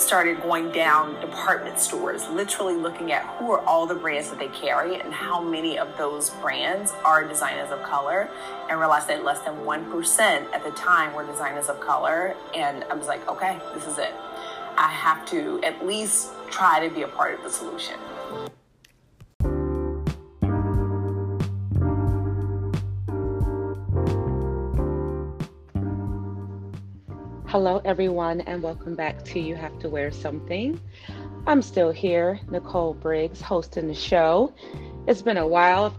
started going down department stores, literally looking at who are all the brands that they carry and how many of those brands are designers of color, and realized that less than 1% at the time were designers of color. And I was like, okay, this is it. I have to at least try to be a part of the solution. Hello, everyone, and welcome back to You Have to Wear Something. I'm still here, Nicole Briggs, hosting the show. It's been a while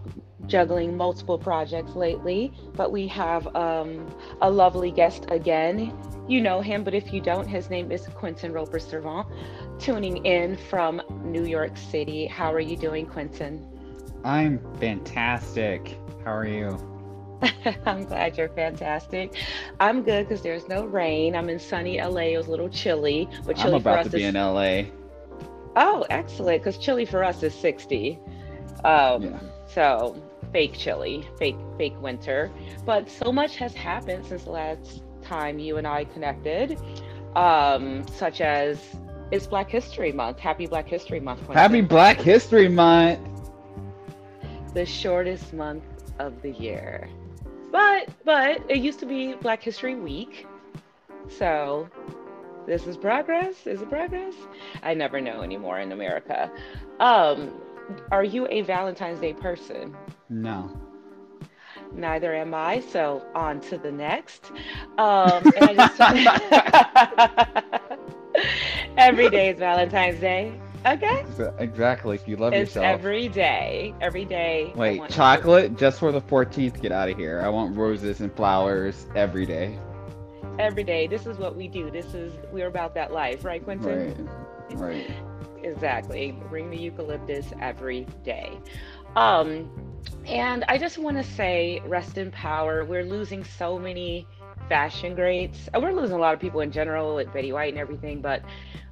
juggling multiple projects lately, but we have um, a lovely guest again. You know him, but if you don't, his name is Quentin Roper Servant, tuning in from New York City. How are you doing, Quentin? I'm fantastic. How are you? I'm glad you're fantastic. I'm good because there's no rain. I'm in sunny LA. It was a little chilly, but chilly I'm about for us to be is... in LA. Oh, excellent! Because chilly for us is 60. Um, yeah. So fake chilly, fake fake winter. But so much has happened since the last time you and I connected, um, such as it's Black History Month. Happy Black History Month. Happy Black History Month. The shortest month of the year. But but it used to be Black History Week. So this is progress. Is it progress? I never know anymore in America. Um, are you a Valentine's Day person? No. Neither am I. So on to the next. Um, just... every day is Valentine's Day. Okay. Exactly. If you love it's yourself. Every day. Every day. Wait, chocolate just for the 14th. Get out of here. I want roses and flowers every day. Every day. This is what we do. This is we're about that life, right, Quentin? Right. Right. exactly. Bring the eucalyptus every day. Um, and I just want to say, rest in power. We're losing so many fashion greats. We're losing a lot of people in general, with Betty White and everything, but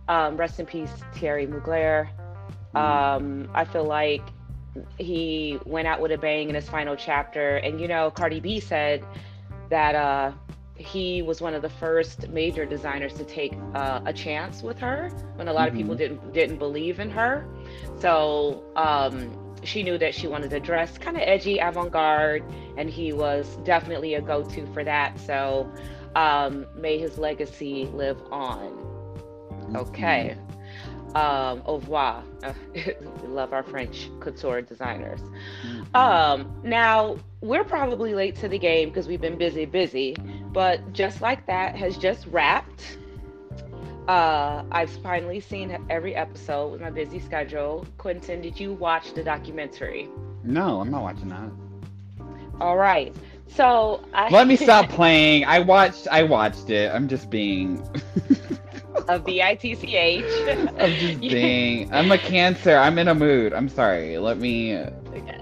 um, rest in peace, Thierry Mugler. Um, I feel like he went out with a bang in his final chapter. And, you know, Cardi B said that uh, he was one of the first major designers to take uh, a chance with her when a lot mm-hmm. of people mm-hmm. didn't didn't believe in her. So um, she knew that she wanted to dress kind of edgy, avant-garde, and he was definitely a go-to for that. So um, may his legacy live on. Okay. Um, au revoir. love our French couture designers. Mm-hmm. Um, now, we're probably late to the game because we've been busy, busy, but just like that has just wrapped. Uh, I've finally seen every episode with my busy schedule. Quentin, did you watch the documentary? No, I'm not watching that. All right. So I... let me stop playing. I watched. I watched it. I'm just being. of the ITCH. I'm just being. I'm a cancer. I'm in a mood. I'm sorry. Let me.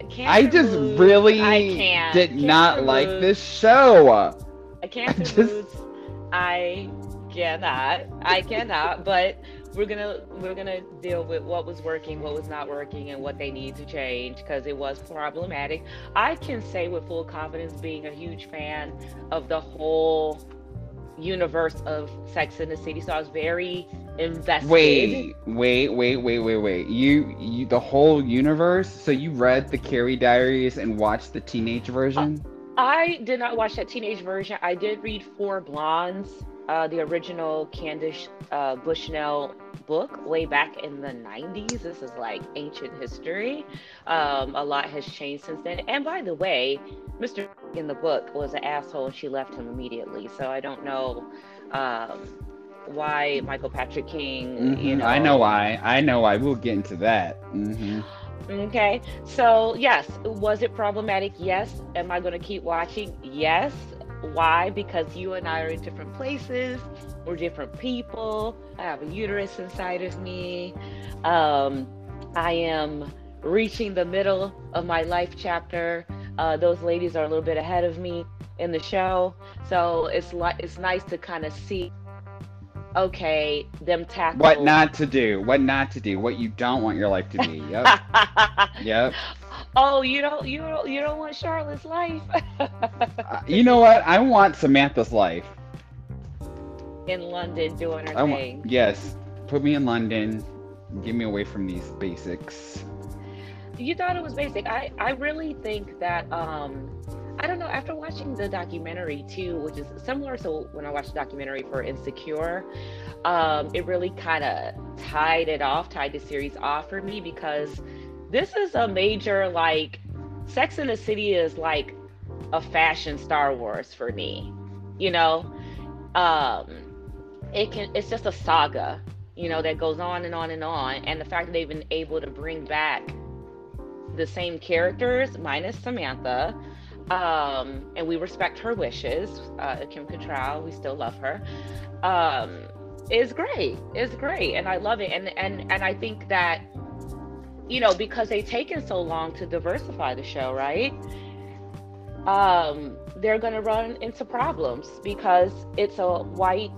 Cancer I just mood. really I can't. did cancer not mood. like this show. A cancer just... moods. I cannot. I cannot. But we're gonna we're gonna deal with what was working, what was not working, and what they need to change because it was problematic. I can say with full confidence, being a huge fan of the whole universe of Sex in the City, so I was very invested. Wait, wait, wait, wait, wait, wait. You, you, the whole universe. So you read the Carrie Diaries and watched the teenage version? Uh, I did not watch that teenage version. I did read Four Blondes, uh, the original Candace uh, Bushnell book way back in the 90s. This is like ancient history. Um, a lot has changed since then. And by the way, Mr. in the book was an asshole and she left him immediately. So I don't know um, why Michael Patrick King, mm-hmm. you know. I know why. I know why. We'll get into that. Mm-hmm. Okay. So, yes, was it problematic? Yes. Am I going to keep watching? Yes. Why? Because you and I are in different places. We're different people. I have a uterus inside of me. Um, I am reaching the middle of my life chapter. Uh, those ladies are a little bit ahead of me in the show, so it's like it's nice to kind of see. Okay, them tackle what not to do, what not to do, what you don't want your life to be. Yep. yep. Oh, you don't, you don't, you don't want Charlotte's life. uh, you know what? I want Samantha's life. In London, doing her I thing. yes, put me in London. Get me away from these basics. You thought it was basic. I I really think that um I don't know. After watching the documentary too, which is similar so when I watched the documentary for Insecure, um, it really kind of tied it off, tied the series off for me because this is a major like Sex in the City is like a fashion Star Wars for me. You know, um, it can. It's just a saga. You know that goes on and on and on, and the fact that they've been able to bring back the same characters minus Samantha um, and we respect her wishes. Uh, Kim Cattrall, we still love her. Um, is great. Is great, and I love it. And and and I think that you know because they've taken so long to diversify the show, right? Um, they're going to run into problems because it's a white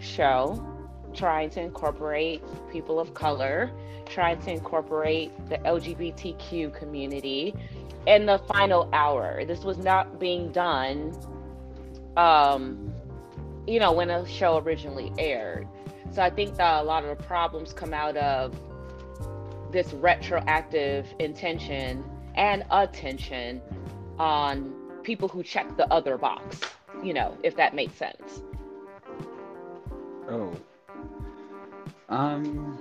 show trying to incorporate people of color, trying to incorporate the LGBTQ community in the final hour. This was not being done, um, you know, when a show originally aired. So I think that a lot of the problems come out of this retroactive intention and attention on people who check the other box, you know, if that makes sense. Oh. Um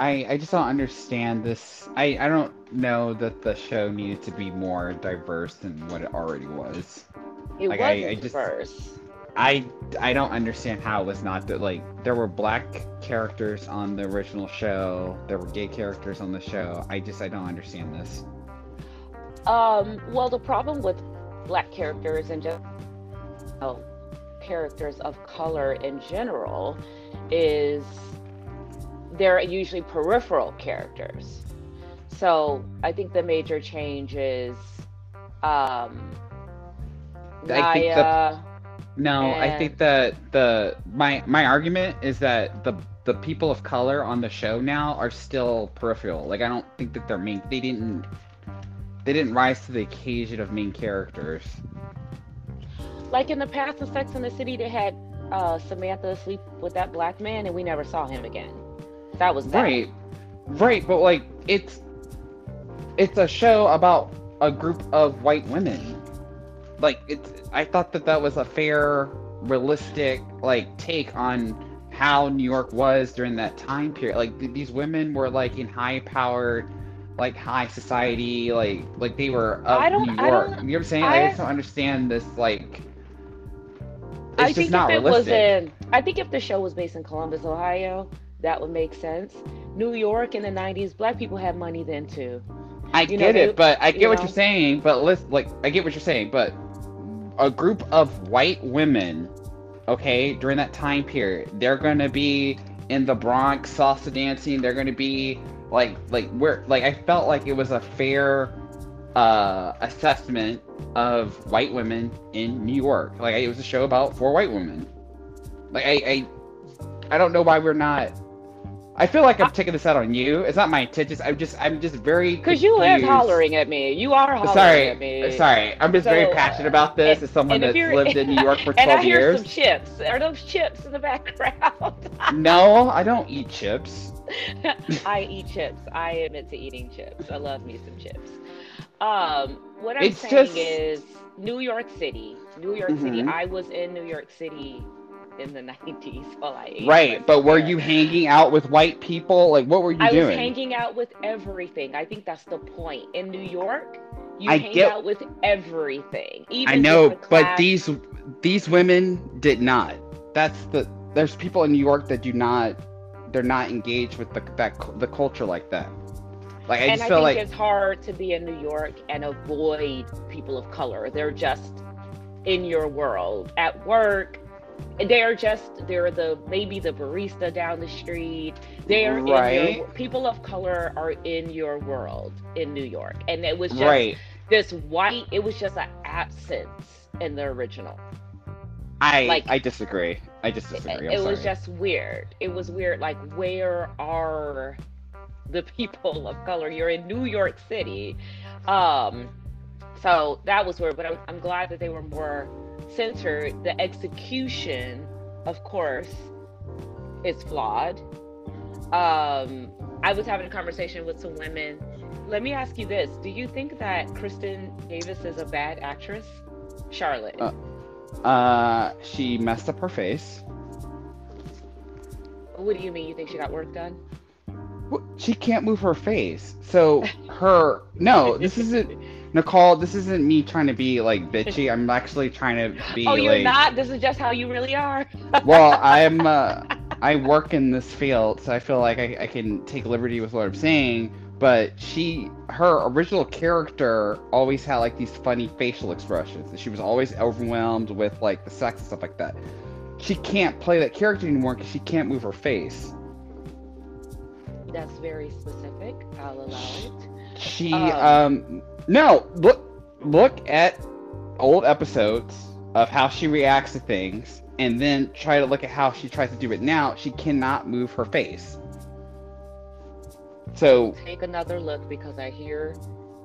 I I just don't understand this. I I don't know that the show needed to be more diverse than what it already was. It like, wasn't I, I just, diverse. I I don't understand how it was not that like there were black characters on the original show, there were gay characters on the show. I just I don't understand this. Um. Well, the problem with black characters and just oh, characters of color in general is they're usually peripheral characters. So I think the major change is um, I think the, no, and... I think that the my my argument is that the the people of color on the show now are still peripheral. Like I don't think that they're main. They didn't they didn't rise to the occasion of main characters. Like in the past of Sex in the City, they had uh, Samantha sleep with that black man, and we never saw him again. That was that. right, right. But like, it's it's a show about a group of white women. Like, it's. I thought that that was a fair, realistic like take on how New York was during that time period. Like th- these women were like in high powered, like high society, like like they were of New York. you know what I'm saying? I, I just don't understand this like. I think if it was in, I think if the show was based in Columbus, Ohio, that would make sense. New York in the 90s, black people had money then too. I you get know, it, but I get you what know? you're saying. But listen, like, I get what you're saying, but a group of white women, okay, during that time period, they're gonna be in the Bronx salsa dancing. They're gonna be like, like where, like I felt like it was a fair uh, assessment of white women in New York. Like it was a show about four white women. Like I, I, I don't know why we're not I feel like I'm taking this out on you. It's not my intentions. I'm just I'm just very because you are hollering at me. You are hollering sorry, at me. Sorry, I'm just so, very passionate about this. And, as someone that's lived in New York for 12 and I hear years. Some chips. Are those chips in the background? no, I don't eat chips. I eat chips. I admit to eating chips. I love me some chips. Um, what I'm it's saying just... is New York City. New York mm-hmm. City. I was in New York City in the 90s while I ate. Right, but were you hanging out with white people? Like, what were you I doing? I was hanging out with everything. I think that's the point. In New York, you I hang get, out with everything. I know, the but these these women did not. That's the there's people in New York that do not they're not engaged with the that the culture like that. Like I and just I feel think like it's hard to be in New York and avoid people of color. They're just in your world. At work they're just they're the maybe the barista down the street. They're right. in your, people of color are in your world in new york. And it was just right. this white it was just an absence in the original. I like i disagree. I just disagree. it, it was just weird. It was weird like where are the people of color you're in new york city um so that was weird but i'm, I'm glad that they were more centered the execution of course is flawed. Um, I was having a conversation with some women. Let me ask you this: Do you think that Kristin Davis is a bad actress? Charlotte. Uh, uh, she messed up her face. What do you mean? You think she got work done? She can't move her face. So her no, this isn't Nicole. This isn't me trying to be like bitchy. I'm actually trying to be. Oh, you're like, not. This is just how you really are. well, I'm. Uh, I work in this field, so I feel like I, I can take liberty with what I'm saying. But she, her original character, always had like these funny facial expressions. She was always overwhelmed with like the sex and stuff like that. She can't play that character anymore because she can't move her face. That's very specific. I'll allow it. She um, um no look look at old episodes of how she reacts to things and then try to look at how she tries to do it now. She cannot move her face. So take another look because I hear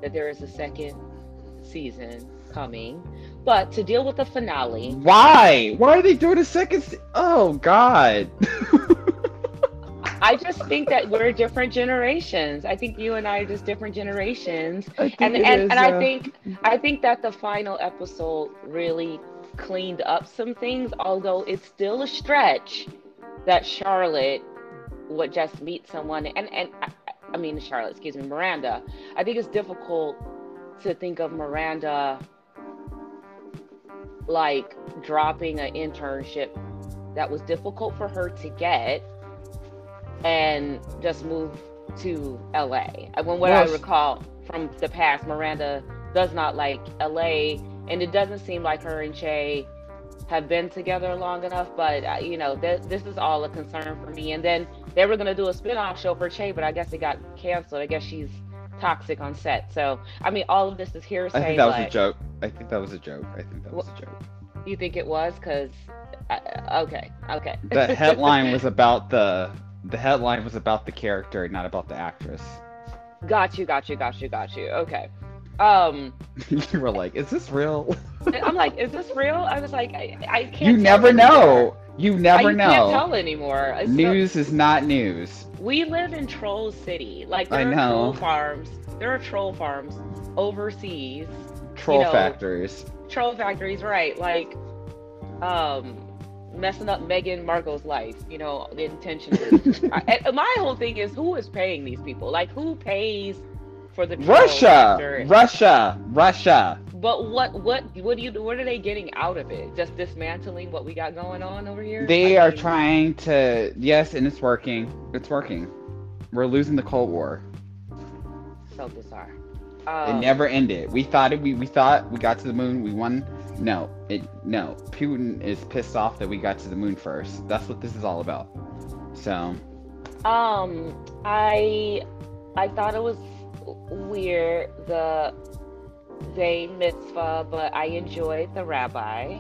that there is a second season coming. But to deal with the finale, why? Why are they doing a second? Se- oh God. I just think that we're different generations. I think you and I are just different generations. and and, is, and uh... I think I think that the final episode really cleaned up some things, although it's still a stretch that Charlotte would just meet someone and and I, I mean Charlotte, excuse me, Miranda. I think it's difficult to think of Miranda like dropping an internship that was difficult for her to get and just move to LA. When what yes. I recall from the past, Miranda does not like LA, and it doesn't seem like her and Che have been together long enough. But uh, you know, th- this is all a concern for me. And then they were gonna do a spinoff show for Che, but I guess it got canceled. I guess she's toxic on set. So I mean, all of this is hearsay. I think that was a joke. I think that was a joke. I think that was a joke. You think it was? Cause uh, okay, okay. the headline was about the the headline was about the character, not about the actress. Got you, got you, got you, got you. Okay. Um You were like, is this real? I'm like, is this real? I was like, I, I can't You never know. You never I, know. can't tell anymore. It's news so, is not news. We live in Troll City. Like there I are know. troll farms. There are troll farms overseas. Troll you know, factories. Troll factories, right. Like um messing up Meghan Markle's life. You know, the intention. I, my whole thing is who is paying these people? Like, who pays for the Russia, Russia, Russia. But what, what, what do you? What are they getting out of it? Just dismantling what we got going on over here. They I are mean, trying to. Yes, and it's working. It's working. We're losing the Cold War. So bizarre. Um, it never ended. We thought it, we we thought we got to the moon. We won no, it no. Putin is pissed off that we got to the moon first. That's what this is all about. So, um, I I thought it was weird the they mitzvah, but I enjoyed the rabbi.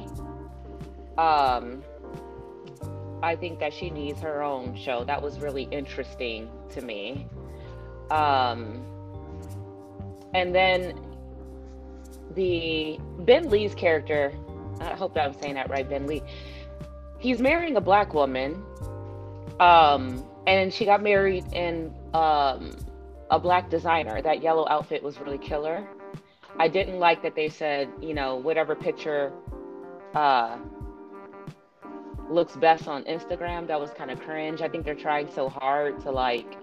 Um, I think that she needs her own show. That was really interesting to me. Um, and then the Ben Lee's character, I hope that I'm saying that right, Ben Lee. He's marrying a black woman, um, and she got married in um, a black designer. That yellow outfit was really killer. I didn't like that they said, you know, whatever picture uh, looks best on Instagram. That was kind of cringe. I think they're trying so hard to like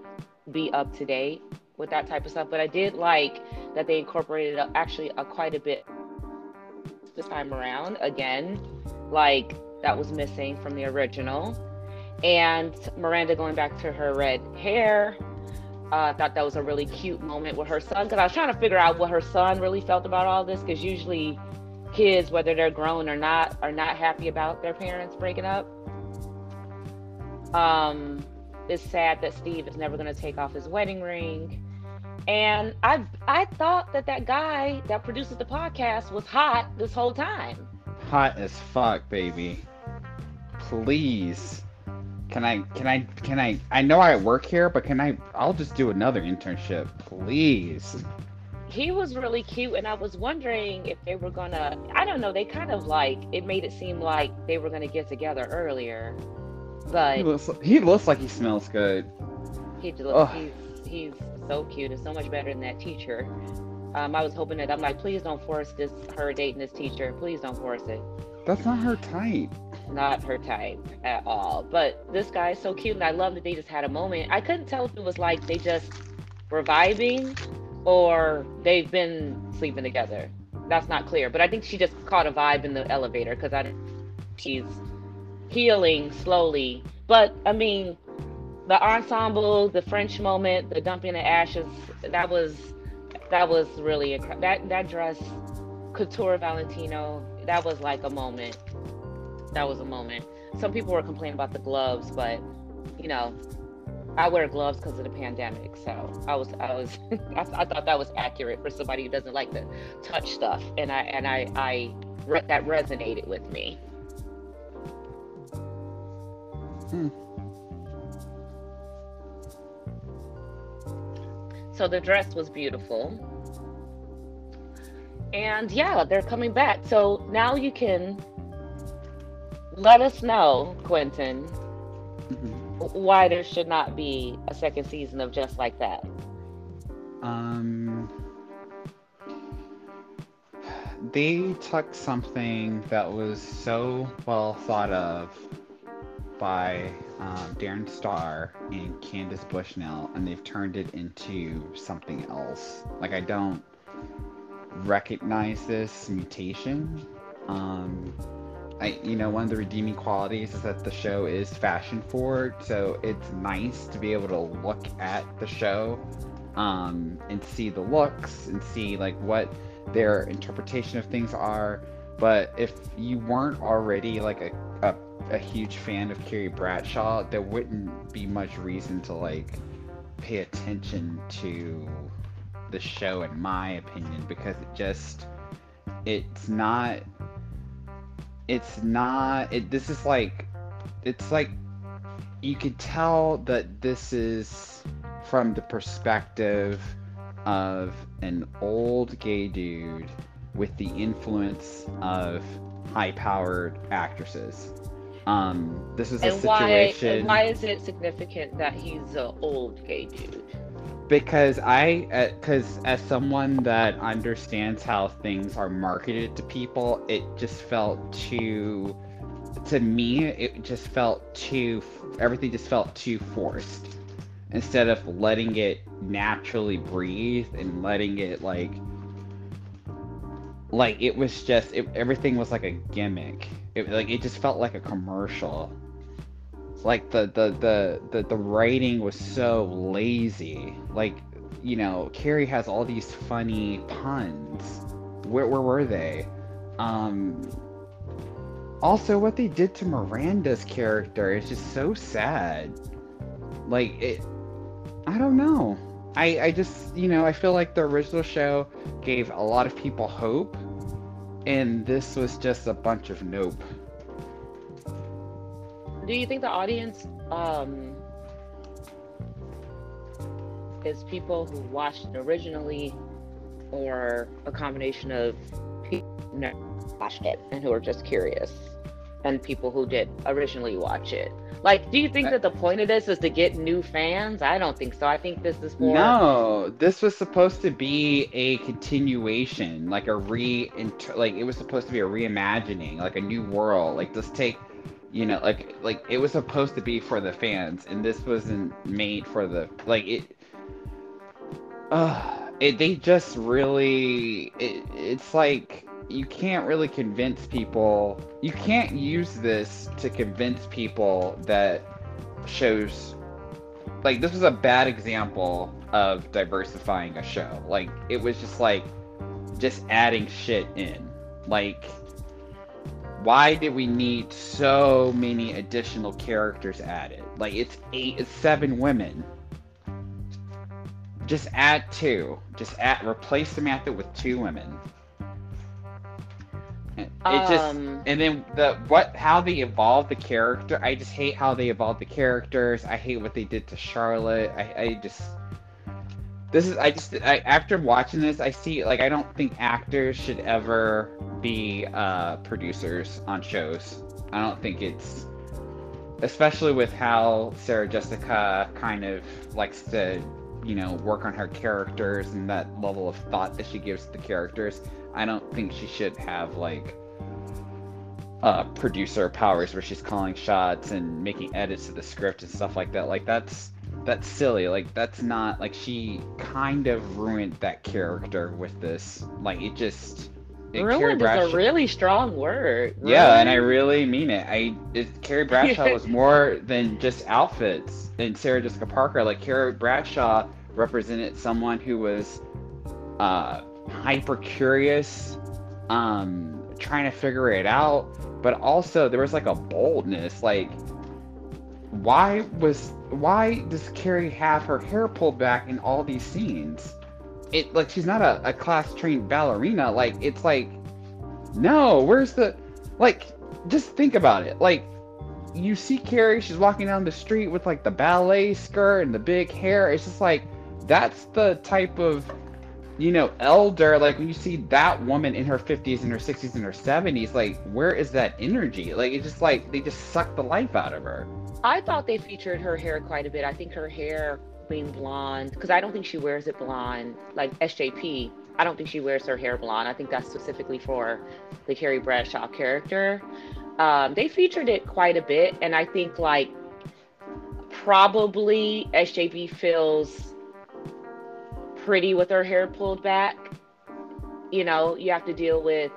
be up to date with that type of stuff. But I did like that they incorporated actually a, quite a bit this time around. Again, like that was missing from the original. And Miranda going back to her red hair. Uh, I uh, thought that was a really cute moment with her son because I was trying to figure out what her son really felt about all this because usually kids, whether they're grown or not, are not happy about their parents breaking up. Um, it's sad that Steve is never going to take off his wedding ring. And I I thought that that guy that produces the podcast was hot this whole time. Hot as fuck, baby. Please. Can I can I can I I know I work here, but can I I'll just do another internship, please. He was really cute and I was wondering if they were gonna I don't know, they kind of like it made it seem like they were gonna get together earlier. But he looks, he looks like he smells good. He looks, he's so cute. It's so much better than that teacher. Um, I was hoping that I'm like, please don't force this her dating this teacher. Please don't force it. That's not her type. Not her type at all. But this guy is so cute, and I love that they just had a moment. I couldn't tell if it was like they just were vibing or they've been sleeping together. That's not clear. But I think she just caught a vibe in the elevator because I she's healing slowly. But I mean, the ensemble, the French moment, the dumping the ashes, that was that was really a, that that dress, Couture Valentino, that was like a moment. That was a moment. Some people were complaining about the gloves, but you know, I wear gloves because of the pandemic. So I was, I was, I, I, thought that was accurate for somebody who doesn't like to touch stuff, and I, and I, I, that resonated with me. Hmm. So the dress was beautiful. And yeah, they're coming back. So now you can let us know, Quentin, mm-hmm. why there should not be a second season of Just Like That. Um, they took something that was so well thought of by um, Darren Star and Candace Bushnell, and they've turned it into something else. Like I don't recognize this mutation. Um, I, you know, one of the redeeming qualities is that the show is fashion forward, so it's nice to be able to look at the show um, and see the looks and see like what their interpretation of things are. But if you weren't already like a, a a huge fan of Carrie Bradshaw, there wouldn't be much reason to like pay attention to the show in my opinion because it just it's not it's not it this is like it's like you could tell that this is from the perspective of an old gay dude with the influence of high powered actresses um, this is and a situation. Why, why is it significant that he's an old gay dude? Because I, because uh, as someone that understands how things are marketed to people, it just felt too. To me, it just felt too. Everything just felt too forced. Instead of letting it naturally breathe and letting it like like it was just it, everything was like a gimmick it like it just felt like a commercial. Like the the the the, the writing was so lazy. Like you know, Carrie has all these funny puns. Where where were they? Um. Also, what they did to Miranda's character is just so sad. Like it, I don't know. I I just you know I feel like the original show gave a lot of people hope and this was just a bunch of nope. Do you think the audience um, is people who watched it originally, or a combination of people who watched it and who are just curious, and people who did originally watch it? Like, do you think that the point of this is to get new fans? I don't think so. I think this is more. No, this was supposed to be a continuation, like a re, like it was supposed to be a reimagining, like a new world. Like let's take, you know, like like it was supposed to be for the fans, and this wasn't made for the like it. Uh, it they just really it, it's like you can't really convince people. You can't use this to convince people that shows like this was a bad example of diversifying a show. Like it was just like just adding shit in. Like why did we need so many additional characters added? Like it's eight, it's seven women. Just add two. Just add replace Samantha with two women. It just um, and then the what how they evolved the character. I just hate how they evolved the characters. I hate what they did to Charlotte. I, I just this is I just I, after watching this, I see like I don't think actors should ever be uh, producers on shows. I don't think it's especially with how Sarah Jessica kind of likes to, you know, work on her characters and that level of thought that she gives the characters. I don't think she should have like uh, producer powers where she's calling shots and making edits to the script and stuff like that. Like that's that's silly. Like that's not like she kind of ruined that character with this. Like it just Ruined is a really strong word. Ruined. Yeah, and I really mean it. I it, Carrie Bradshaw was more than just outfits and Sarah Jessica Parker. Like Carrie Bradshaw represented someone who was uh, hyper curious, um, trying to figure it out, but also there was like a boldness. Like, why was why does Carrie have her hair pulled back in all these scenes? it like she's not a, a class trained ballerina. Like it's like, no, where's the like? Just think about it. Like you see Carrie, she's walking down the street with like the ballet skirt and the big hair. It's just like that's the type of you know elder like when you see that woman in her 50s and her 60s and her 70s like where is that energy like it's just like they just suck the life out of her i thought they featured her hair quite a bit i think her hair being blonde because I don't think she wears it blonde like SJP. I don't think she wears her hair blonde. I think that's specifically for the Carrie Bradshaw character. Um, they featured it quite a bit, and I think like probably SJP feels pretty with her hair pulled back. You know, you have to deal with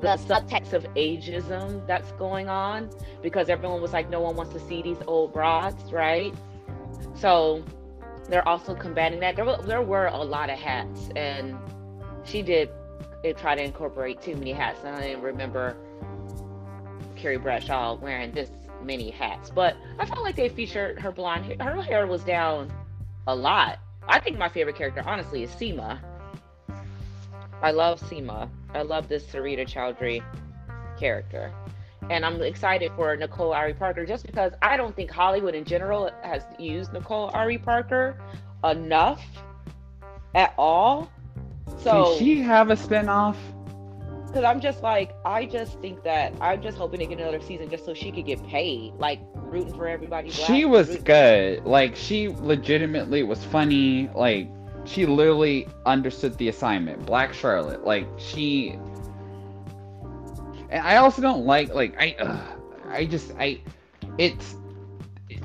the subtext of ageism that's going on because everyone was like, no one wants to see these old broads, right? So they're also combating that. There were, there were a lot of hats, and she did eh, try to incorporate too many hats. And I didn't remember Carrie Bradshaw wearing this many hats, but I felt like they featured her blonde hair. Her hair was down a lot. I think my favorite character, honestly, is Seema. I love Seema. I love this Sarita Choudhury character and I'm excited for Nicole Ari Parker just because I don't think Hollywood in general has used Nicole Ari Parker enough at all. So Can she have a spinoff? Because I'm just like, I just think that I'm just hoping to get another season just so she could get paid, like rooting for everybody. Black, she was good. Like she legitimately was funny. Like she literally understood the assignment. Black Charlotte. Like she and I also don't like like I uh, I just I it's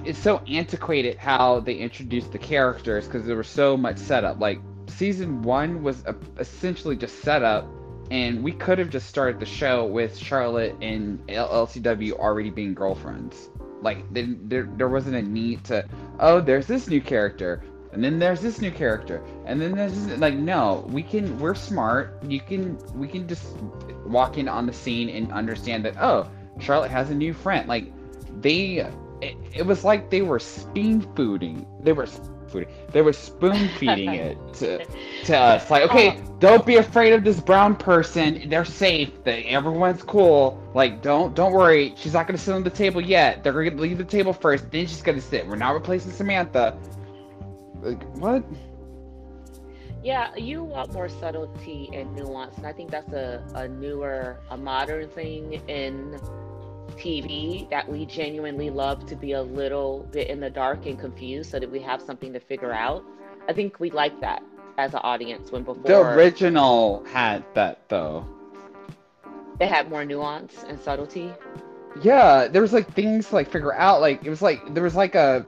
it's so antiquated how they introduced the characters because there was so much setup. Like season one was a, essentially just setup, and we could have just started the show with Charlotte and LTW already being girlfriends. Like there, there, wasn't a need to. Oh, there's this new character, and then there's this new character, and then there's this, like no, we can. We're smart. You can. We can just walk in on the scene and understand that oh charlotte has a new friend like they it, it was like they were spoon fooding they were fooding they were spoon feeding it to, to us. Like okay oh. don't be afraid of this brown person. They're safe. They, everyone's cool. Like don't don't worry. She's not gonna sit on the table yet. They're gonna leave the table first. Then she's gonna sit. We're not replacing samantha. Like what? Yeah, you want more subtlety and nuance, and I think that's a, a newer, a modern thing in TV that we genuinely love to be a little bit in the dark and confused so that we have something to figure out. I think we like that as an audience when before the original had that though. It had more nuance and subtlety. Yeah, there was like things to like figure out. Like it was like there was like a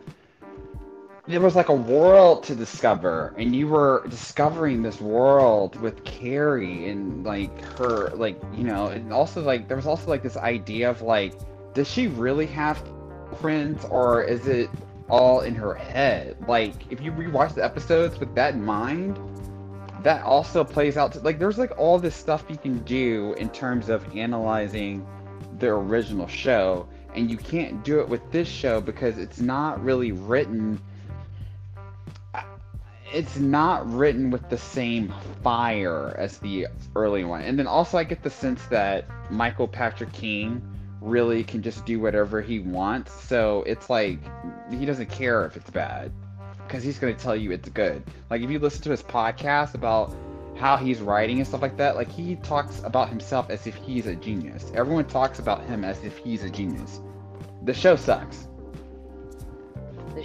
there was like a world to discover and you were discovering this world with carrie and like her like you know and also like there was also like this idea of like does she really have friends or is it all in her head? Like if you rewatch the episodes with that in mind that also plays out to, like there's like all this stuff you can do in terms of analyzing the original show and you can't do it with this show because it's not really written it's not written with the same fire as the early one. And then also I get the sense that Michael Patrick King really can just do whatever he wants. So it's like he doesn't care if it's bad because he's going to tell you it's good. Like if you listen to his podcast about how he's writing and stuff like that, like he talks about himself as if he's a genius. Everyone talks about him as if he's a genius. the show sucks.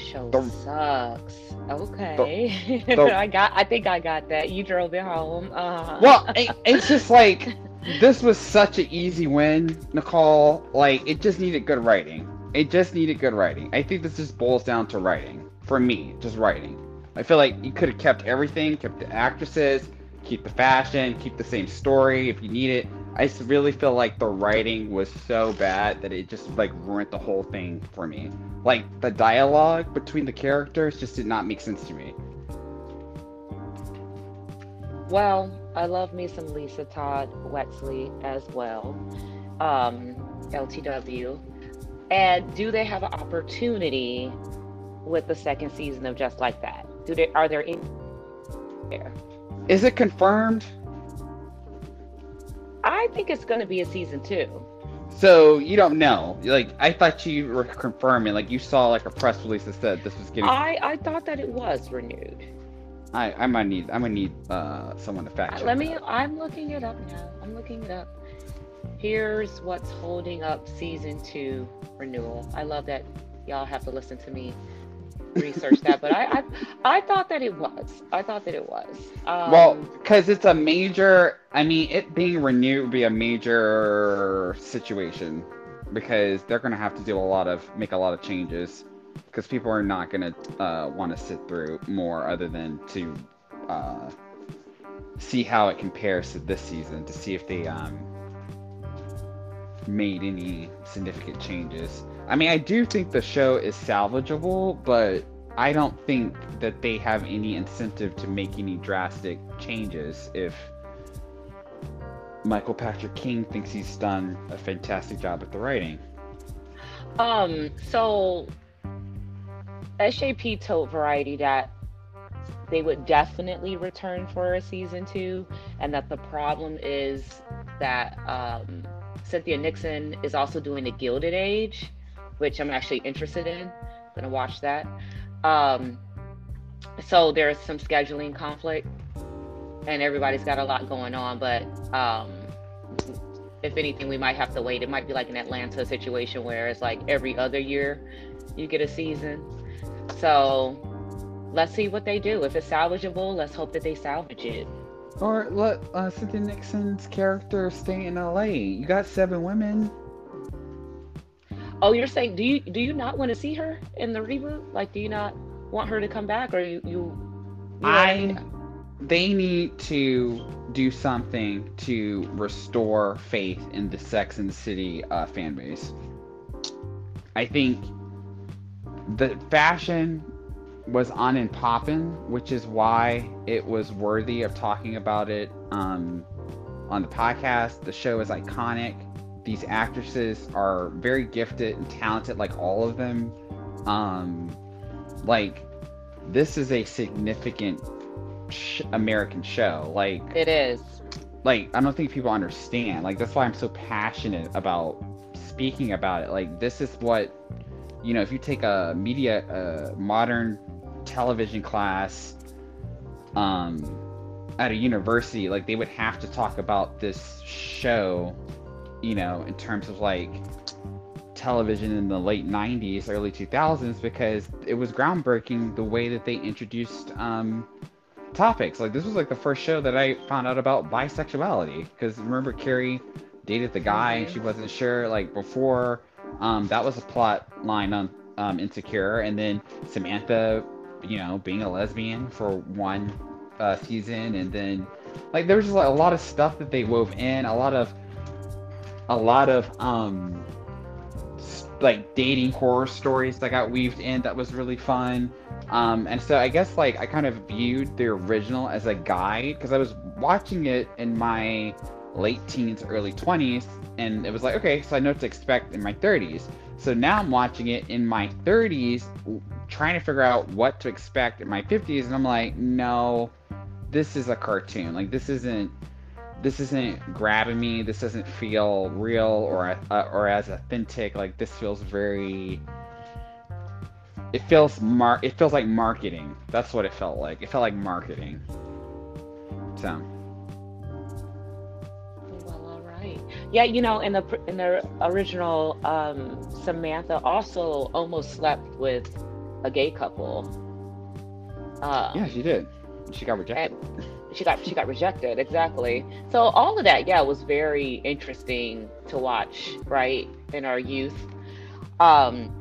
Show the, sucks. Okay, the, the, I got. I think I got that. You drove it home. Uh-huh. Well, it, it's just like this was such an easy win, Nicole. Like it just needed good writing. It just needed good writing. I think this just boils down to writing for me, just writing. I feel like you could have kept everything, kept the actresses, keep the fashion, keep the same story if you need it. I really feel like the writing was so bad that it just like ruined the whole thing for me. Like the dialogue between the characters just did not make sense to me. Well, I love me some Lisa Todd Wexley as well. Um, LTW. And do they have an opportunity with the second season of Just Like That? Do they are there any there? Is it confirmed? I think it's going to be a season two. So you don't know. Like I thought you were confirming. Like you saw like a press release that said this was getting. I I thought that it was renewed. I I might need I might need uh someone to fact check. Let me. That. I'm looking it up now. I'm looking it up. Here's what's holding up season two renewal. I love that y'all have to listen to me research that, but I, I, I thought that it was. I thought that it was. Um, well, because it's a major. I mean, it being renewed would be a major situation because they're going to have to do a lot of make a lot of changes because people are not going to uh, want to sit through more other than to uh, see how it compares to this season to see if they um, made any significant changes. I mean, I do think the show is salvageable, but I don't think that they have any incentive to make any drastic changes if Michael Patrick King thinks he's done a fantastic job at the writing. Um, so SJP told Variety that they would definitely return for a season two, and that the problem is that um, Cynthia Nixon is also doing the Gilded Age, which I'm actually interested in. I'm gonna watch that. Um, so there's some scheduling conflict, and everybody's got a lot going on. But um, if anything, we might have to wait. It might be like an Atlanta situation where it's like every other year you get a season. So let's see what they do. If it's salvageable, let's hope that they salvage it. Or let uh, Cynthia Nixon's character stay in LA. You got seven women. Oh, you're saying do you do you not want to see her in the reboot? Like, do you not want her to come back, or you you? you I. They need to do something to restore faith in the Sex and the City uh, fan base. I think the fashion was on and poppin', which is why it was worthy of talking about it um, on the podcast. The show is iconic these actresses are very gifted and talented, like all of them. Um, like this is a significant sh- American show. Like it is. Like I don't think people understand. Like that's why I'm so passionate about speaking about it. Like this is what you know. If you take a media, uh, modern television class, um, at a university, like they would have to talk about this show you know, in terms of like television in the late 90s, early 2000s, because it was groundbreaking the way that they introduced um, topics. Like, this was like the first show that I found out about bisexuality. Because remember, Carrie dated the guy and she wasn't sure, like, before. Um, that was a plot line on um, Insecure. And then Samantha, you know, being a lesbian for one uh, season. And then, like, there was just like, a lot of stuff that they wove in, a lot of a lot of um like dating horror stories that got weaved in that was really fun. Um, and so I guess like I kind of viewed the original as a guide because I was watching it in my late teens, early 20s, and it was like, okay, so I know what to expect in my 30s. So now I'm watching it in my 30s, trying to figure out what to expect in my 50s, and I'm like, no, this is a cartoon. Like, this isn't this isn't grabbing me. This doesn't feel real or uh, or as authentic. Like this feels very. It feels mar. It feels like marketing. That's what it felt like. It felt like marketing. So. Well, all right. Yeah, you know, in the in the original, um, Samantha also almost slept with a gay couple. Uh, yeah, she did. She got rejected. She got she got rejected exactly. So all of that, yeah, was very interesting to watch, right, in our youth. Um,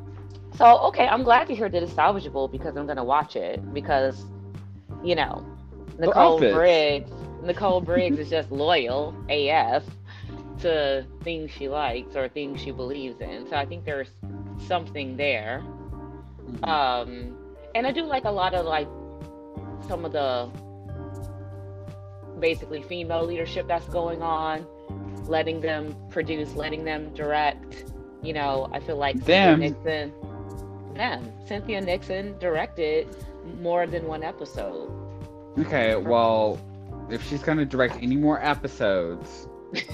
so okay, I'm glad to hear that it's salvageable because I'm gonna watch it because, you know, Nicole Briggs. Nicole Briggs is just loyal AF to things she likes or things she believes in. So I think there's something there. Mm-hmm. Um, and I do like a lot of like some of the basically female leadership that's going on, letting them produce, letting them direct. You know, I feel like them. Cynthia Nixon, them. Cynthia Nixon directed more than one episode. Okay, well, if she's gonna direct any more episodes,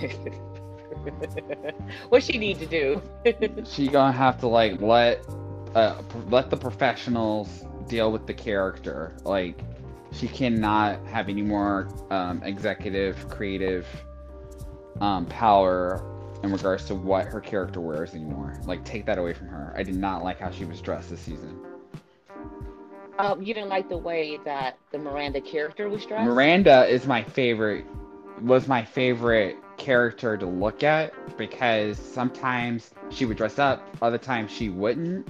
what she need to do? she gonna have to like let uh, let the professionals deal with the character. Like she cannot have any more um, executive, creative um, power in regards to what her character wears anymore. Like take that away from her. I did not like how she was dressed this season. Um, you didn't like the way that the Miranda character was dressed. Miranda is my favorite. Was my favorite character to look at because sometimes she would dress up, other times she wouldn't.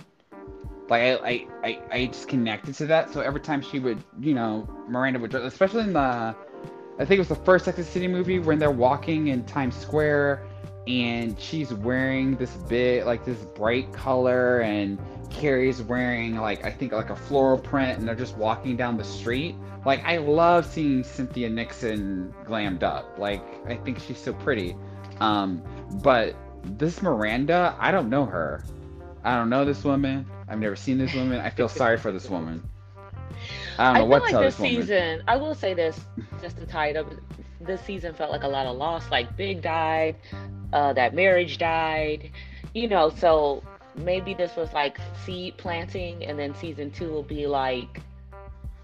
Like I, I, I, I just connected to that. So every time she would, you know, Miranda would especially in the, I think it was the first Sex City movie when they're walking in Times Square, and she's wearing this bit like this bright color, and Carrie's wearing like I think like a floral print, and they're just walking down the street like I love seeing Cynthia Nixon glammed up. Like I think she's so pretty. Um, but this Miranda, I don't know her. I don't know this woman. I've never seen this woman. I feel sorry for this woman. I don't know I what like this season. I will say this, just to tie it up. This season felt like a lot of loss. Like Big died, uh, that marriage died. You know, so maybe this was like seed planting, and then season two will be like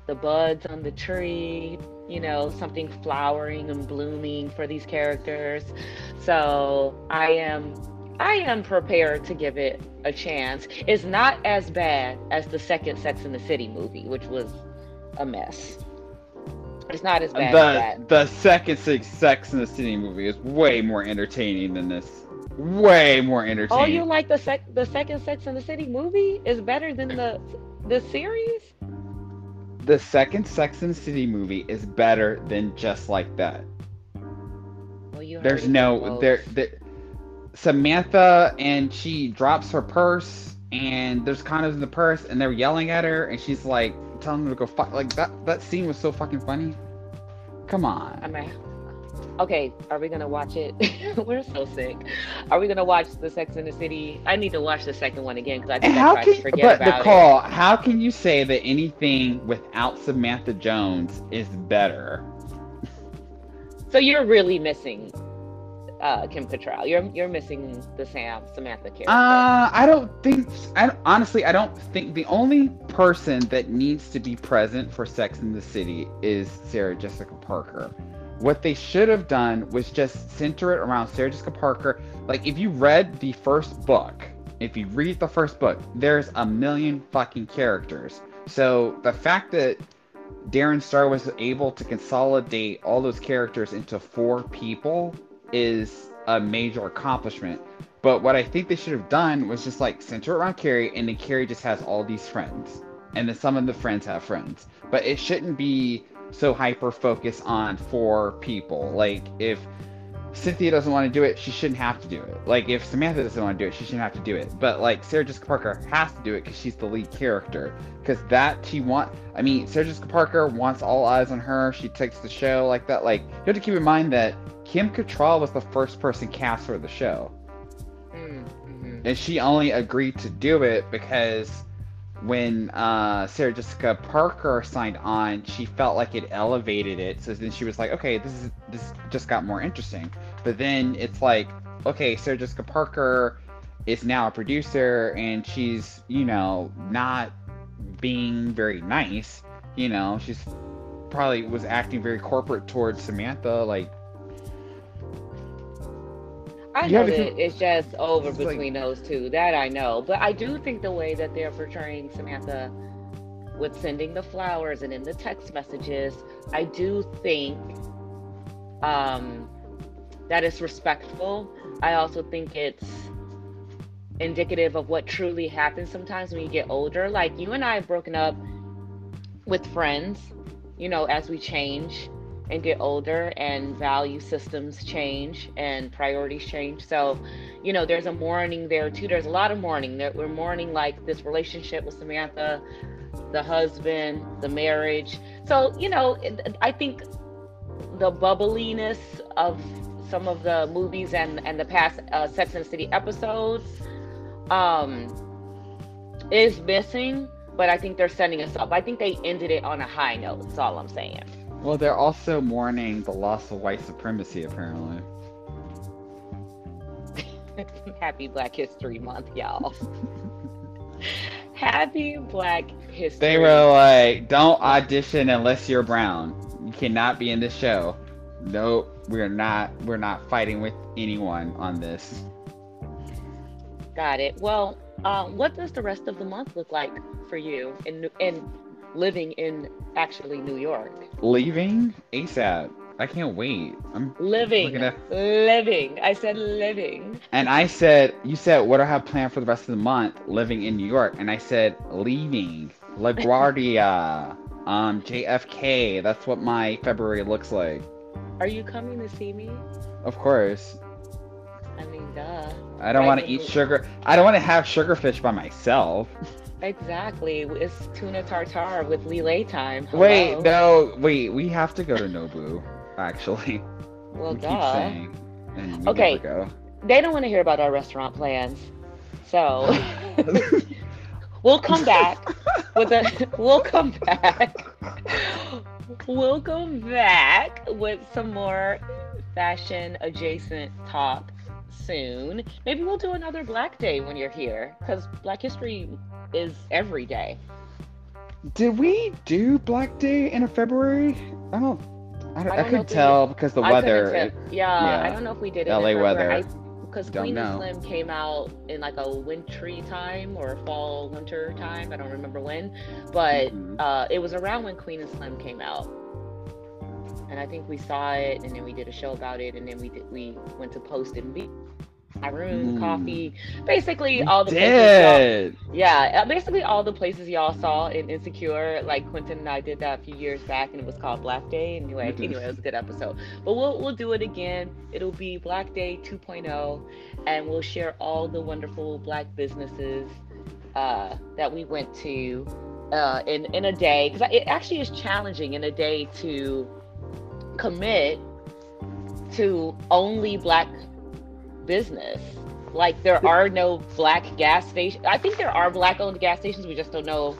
the buds on the tree, you know, something flowering and blooming for these characters. So I am I am prepared to give it a chance. It's not as bad as the second Sex and the City movie, which was a mess. It's not as bad the, as that. The second Sex and the City movie is way more entertaining than this. Way more entertaining. Oh, you like the sec the second Sex and the City movie is better than the the series? the second Sex and the City movie is better than just like that. Well, There's no there, there. Samantha and she drops her purse and there's condoms in the purse and they're yelling at her and she's like telling them to go fuck. Like that that scene was so fucking funny. Come on. I mean, okay, are we gonna watch it? We're so sick. Are we gonna watch the Sex and the City? I need to watch the second one again because I think I tried can, to forget but about Nicole, it. how can you say that anything without Samantha Jones is better? So you're really missing uh, Kim Cattrall. You're you're missing the Sam Samantha character. Uh, I don't think. I honestly, I don't think the only person that needs to be present for Sex and the City is Sarah Jessica Parker. What they should have done was just center it around Sarah Jessica Parker. Like, if you read the first book, if you read the first book, there's a million fucking characters. So the fact that Darren Star was able to consolidate all those characters into four people is a major accomplishment. But what I think they should have done was just like center around Carrie, and then Carrie just has all these friends, and then some of the friends have friends. But it shouldn't be so hyper focused on four people. Like if Cynthia doesn't want to do it, she shouldn't have to do it. Like if Samantha doesn't want to do it, she shouldn't have to do it. But like Sarah Jessica Parker has to do it because she's the lead character. Because that she want. I mean, Sarah Jessica Parker wants all eyes on her. She takes the show like that. Like you have to keep in mind that Kim Cattrall was the first person cast for the show, mm-hmm. and she only agreed to do it because when uh, Sarah Jessica Parker signed on, she felt like it elevated it. So then she was like, okay, this is this just got more interesting. But then it's like, okay, Sarah Jessica Parker is now a producer and she's, you know, not being very nice. You know, she's probably was acting very corporate towards Samantha. Like, I know that it's just over it's between like, those two. That I know. But I do think the way that they're portraying Samantha with sending the flowers and in the text messages, I do think um, that is respectful. I also think it's indicative of what truly happens sometimes when you get older. Like you and I have broken up with friends, you know, as we change and get older and value systems change and priorities change. So, you know, there's a mourning there too. There's a lot of mourning. That we're mourning like this relationship with Samantha, the husband, the marriage. So, you know, I think the bubbliness of some of the movies and and the past uh, Sex and the City episodes um is missing but I think they're setting us up. I think they ended it on a high note. That's all I'm saying. Well, they're also mourning the loss of white supremacy, apparently. Happy Black History Month, y'all. Happy Black History. They were like, "Don't audition unless you're brown. You cannot be in this show." Nope, we're not. We're not fighting with anyone on this. Got it. Well, um, what does the rest of the month look like for you in in living in actually New York? Leaving ASAP. I can't wait. I'm living. At... Living. I said living. And I said, you said, what do I have planned for the rest of the month? Living in New York. And I said, leaving. LaGuardia. um, JFK. That's what my February looks like. Are you coming to see me? Of course. I mean, duh. I don't want to eat sugar. I don't want to have sugarfish by myself. Exactly. It's tuna tartare with lillet time. Hello. Wait, no, wait. We have to go to Nobu, actually. Well, we duh. Saying, we okay. They don't want to hear about our restaurant plans, so we'll come back with a. We'll come back. We'll come back with some more fashion adjacent talk soon. Maybe we'll do another Black Day when you're here, because Black History is every day. Did we do Black Day in a February? I don't. I, don't, I, don't I could tell we, because the weather. It, yeah, yeah, I don't know if we did it. LA weather. Because Queen know. and Slim came out in like a wintry time or fall winter time. I don't remember when, but mm-hmm. uh, it was around when Queen and Slim came out and I think we saw it, and then we did a show about it, and then we did, we went to Post and Be Room, mm. coffee, basically you all the did. places. Yeah, uh, basically all the places y'all saw in Insecure. Like Quentin and I did that a few years back, and it was called Black Day. Anyway, anyway, it was a good episode. But we'll we'll do it again. It'll be Black Day 2.0, and we'll share all the wonderful Black businesses uh, that we went to uh, in in a day because it actually is challenging in a day to commit to only Black business. Like there are no black gas stations. I think there are black owned gas stations. We just don't know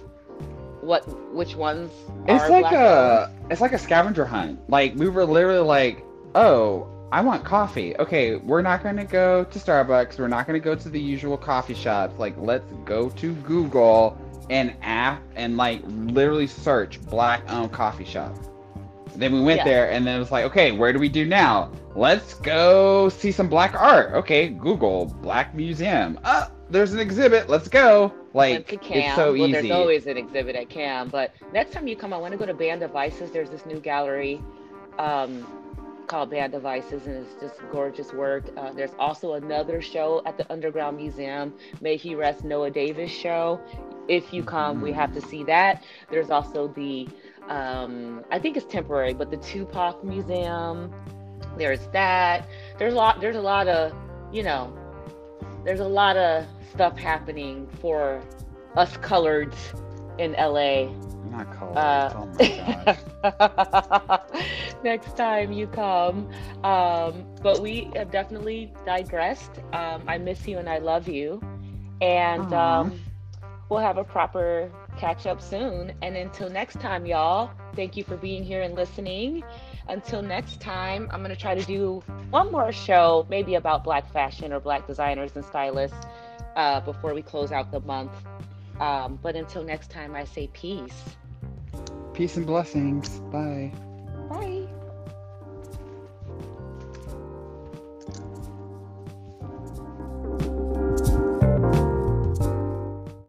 what which ones. It's like a it's like a scavenger hunt. Like we were literally like, oh, I want coffee. Okay, we're not going to go to Starbucks. We're not going to go to the usual coffee shops. Like let's go to Google and app and like literally search black owned coffee shop. Then we went yeah. there and then it was like, okay, where do we do now? Let's go see some black art. Okay, Google Black Museum. Oh, there's an exhibit. Let's go. Like it's so well, easy. There's always an exhibit at CAM, but next time you come, I want to go to Band of Vices. There's this new gallery um, called Band of Vices, and it's just gorgeous work. Uh, there's also another show at the Underground Museum, May He Rest Noah Davis show. If you come, we have to see that. There's also the um, I think it's temporary, but the Tupac Museum, there's that. There's a lot. There's a lot of, you know, there's a lot of stuff happening for us coloreds in LA. Not colored. Uh, oh my gosh. next time you come. Um, but we have definitely digressed. Um, I miss you and I love you. And um, we'll have a proper catch up soon. And until next time, y'all, thank you for being here and listening. Until next time, I'm going to try to do one more show, maybe about Black fashion or Black designers and stylists uh, before we close out the month. Um, but until next time, I say peace. Peace and blessings. Bye. Bye.